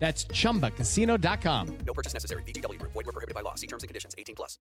That's chumbacasino.com. No purchase necessary. VGW Group. Void were prohibited by law. See terms and conditions. 18 plus.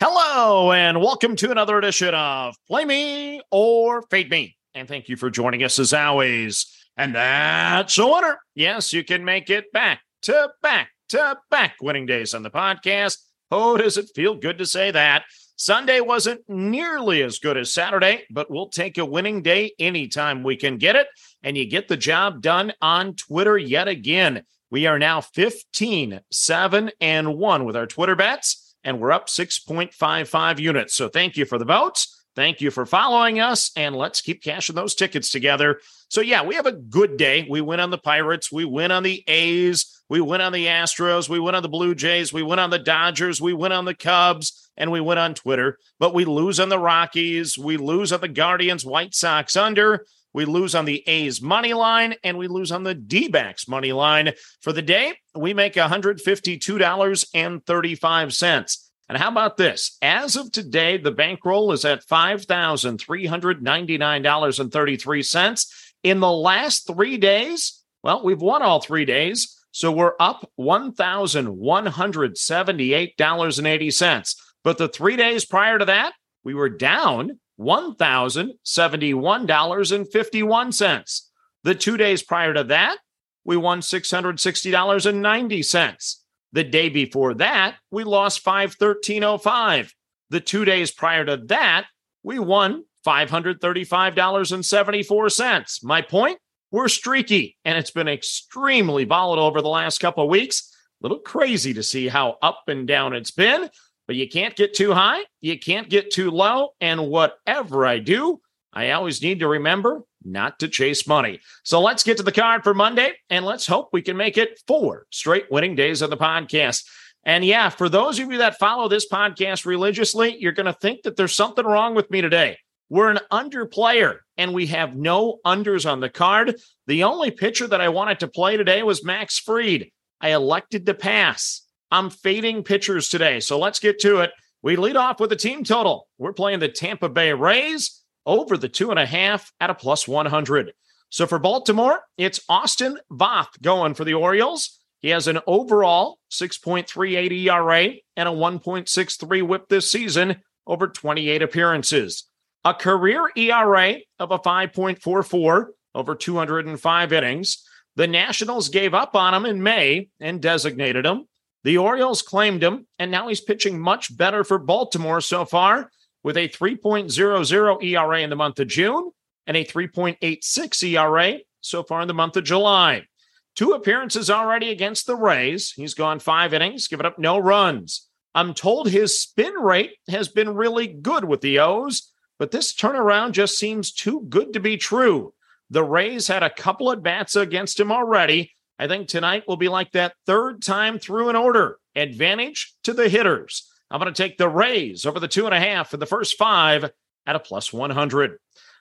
Hello, and welcome to another edition of Play Me or Fade Me. And thank you for joining us as always. And that's a winner. Yes, you can make it back to back to back winning days on the podcast. Oh, does it feel good to say that? Sunday wasn't nearly as good as Saturday, but we'll take a winning day anytime we can get it. And you get the job done on Twitter yet again. We are now 15, 7, and 1 with our Twitter bets, and we're up 6.55 units. So thank you for the votes. Thank you for following us, and let's keep cashing those tickets together. So, yeah, we have a good day. We win on the Pirates, we win on the A's, we win on the Astros, we win on the Blue Jays, we win on the Dodgers, we win on the Cubs, and we win on Twitter. But we lose on the Rockies, we lose on the Guardians, White Sox under. We lose on the A's money line and we lose on the D backs money line. For the day, we make $152.35. And how about this? As of today, the bankroll is at $5,399.33. In the last three days, well, we've won all three days. So we're up $1,178.80. But the three days prior to that, we were down $1,071.51. The two days prior to that, we won $660.90. The day before that, we lost 513.05. The two days prior to that, we won $535.74. My point, we're streaky and it's been extremely volatile over the last couple of weeks. A little crazy to see how up and down it's been, but you can't get too high, you can't get too low, and whatever I do, I always need to remember not to chase money. So let's get to the card for Monday and let's hope we can make it four straight winning days of the podcast. And yeah, for those of you that follow this podcast religiously, you're going to think that there's something wrong with me today. We're an under player and we have no unders on the card. The only pitcher that I wanted to play today was Max Fried. I elected to pass. I'm fading pitchers today. So let's get to it. We lead off with a team total. We're playing the Tampa Bay Rays over the two and a half at a plus 100. So for Baltimore, it's Austin Voth going for the Orioles. He has an overall 6.38 ERA and a 1.63 whip this season over 28 appearances. A career ERA of a 5.44 over 205 innings. The Nationals gave up on him in May and designated him. The Orioles claimed him, and now he's pitching much better for Baltimore so far with a 3.00 ERA in the month of June and a 3.86 ERA so far in the month of July. Two appearances already against the Rays. He's gone five innings, given up no runs. I'm told his spin rate has been really good with the O's, but this turnaround just seems too good to be true. The Rays had a couple at bats against him already. I think tonight will be like that third time through an order. Advantage to the hitters. I'm going to take the Rays over the two and a half for the first five at a plus 100.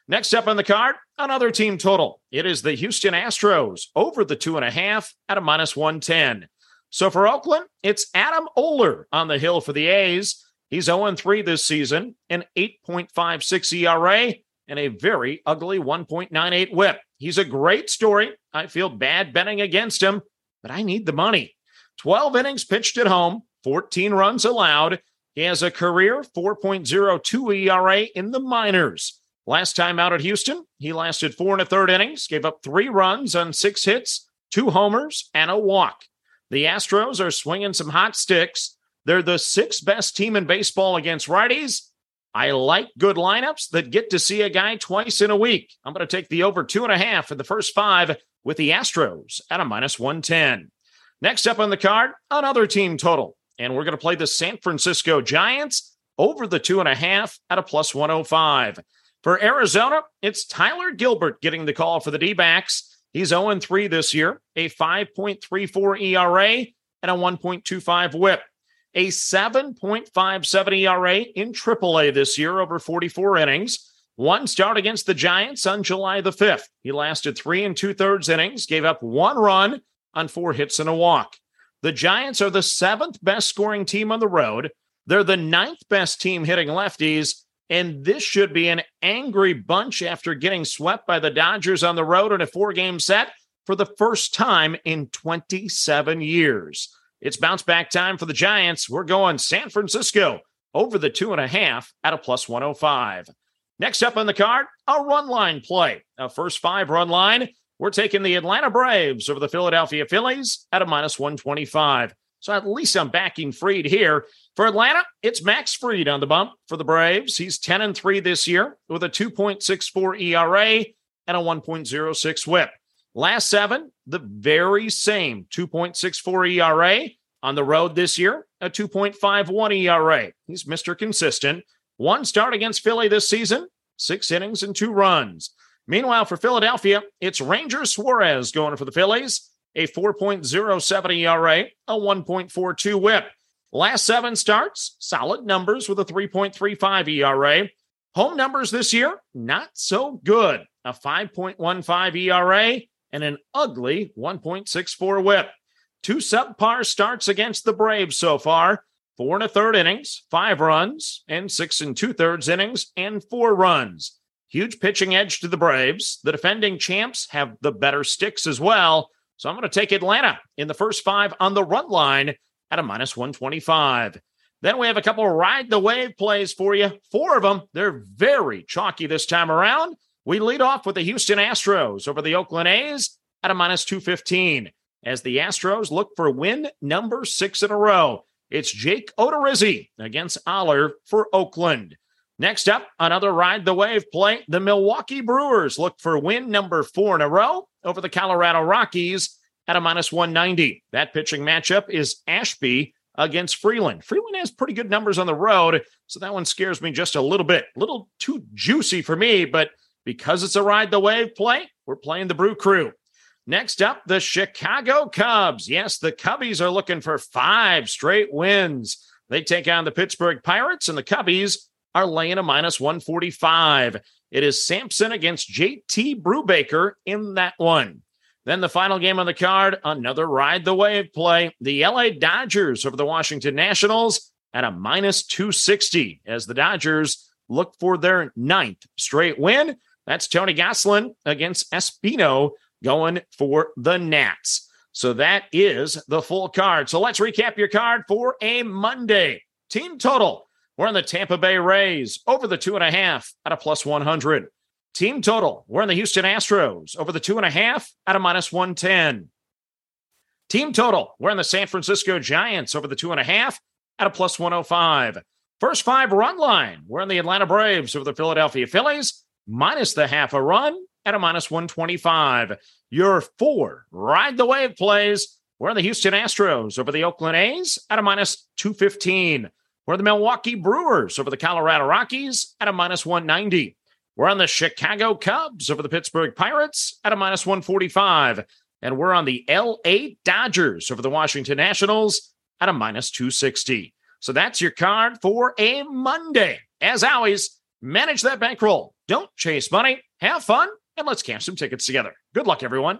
Next up on the card, another team total. It is the Houston Astros over the two and a half at a minus 110. So for Oakland, it's Adam Oller on the hill for the A's. He's 0 3 this season, an 8.56 ERA, and a very ugly 1.98 whip. He's a great story. I feel bad betting against him, but I need the money. 12 innings pitched at home, 14 runs allowed. He has a career 4.02 ERA in the minors. Last time out at Houston, he lasted four and a third innings, gave up three runs on six hits, two homers, and a walk. The Astros are swinging some hot sticks. They're the sixth best team in baseball against righties. I like good lineups that get to see a guy twice in a week. I'm going to take the over two and a half for the first five with the Astros at a minus 110. Next up on the card, another team total and we're going to play the San Francisco Giants over the two and a half at a plus 105. For Arizona, it's Tyler Gilbert getting the call for the D backs. He's 0 3 this year, a 5.34 ERA and a 1.25 whip. a 7.57 ERA in AAA this year over 44 innings. One start against the Giants on July the 5th. He lasted three and two thirds innings, gave up one run on four hits and a walk. The Giants are the seventh best scoring team on the road. They're the ninth best team hitting lefties. And this should be an angry bunch after getting swept by the Dodgers on the road in a four game set for the first time in 27 years. It's bounce back time for the Giants. We're going San Francisco over the two and a half at a plus 105. Next up on the card, a run line play. A first five run line. We're taking the Atlanta Braves over the Philadelphia Phillies at a minus 125. So at least I'm backing Fried here. For Atlanta, it's Max Fried on the bump for the Braves. He's 10 and 3 this year with a 2.64 ERA and a 1.06 whip. Last seven, the very same 2.64 ERA on the road this year, a 2.51 ERA. He's Mr. Consistent. One start against Philly this season, six innings and two runs. Meanwhile, for Philadelphia, it's Ranger Suarez going for the Phillies, a 4.07 ERA, a 1.42 whip. Last seven starts, solid numbers with a 3.35 ERA. Home numbers this year, not so good. A 5.15 ERA and an ugly 1.64 whip. Two subpar starts against the Braves so far. Four and a third innings, five runs, and six and two thirds innings, and four runs. Huge pitching edge to the Braves. The defending champs have the better sticks as well. So I'm going to take Atlanta in the first five on the run line at a minus 125. Then we have a couple ride the wave plays for you. Four of them. They're very chalky this time around. We lead off with the Houston Astros over the Oakland A's at a minus 215 as the Astros look for win number six in a row. It's Jake Odorizzi against Oller for Oakland. Next up, another ride the wave play. The Milwaukee Brewers look for win number four in a row over the Colorado Rockies at a minus 190. That pitching matchup is Ashby against Freeland. Freeland has pretty good numbers on the road, so that one scares me just a little bit. A little too juicy for me, but because it's a ride the wave play, we're playing the Brew Crew. Next up, the Chicago Cubs. Yes, the Cubbies are looking for five straight wins. They take on the Pittsburgh Pirates, and the Cubbies are laying a minus 145. It is Sampson against JT Brubaker in that one. Then the final game on the card, another ride the wave play. The LA Dodgers over the Washington Nationals at a minus 260 as the Dodgers look for their ninth straight win. That's Tony Gonsolin against Espino going for the Nats. So that is the full card. So let's recap your card for a Monday. Team total. We're in the Tampa Bay Rays over the two and a half at a plus 100. Team total. We're in the Houston Astros over the two and a half at a minus 110. Team total. We're in the San Francisco Giants over the two and a half at a plus 105. First five run line. We're in the Atlanta Braves over the Philadelphia Phillies minus the half a run at a minus 125. Your four ride the wave plays. We're in the Houston Astros over the Oakland A's at a minus 215. We're the Milwaukee Brewers over the Colorado Rockies at a minus 190. We're on the Chicago Cubs over the Pittsburgh Pirates at a minus 145. And we're on the LA Dodgers over the Washington Nationals at a minus 260. So that's your card for a Monday. As always, manage that bankroll. Don't chase money. Have fun and let's cash some tickets together. Good luck, everyone.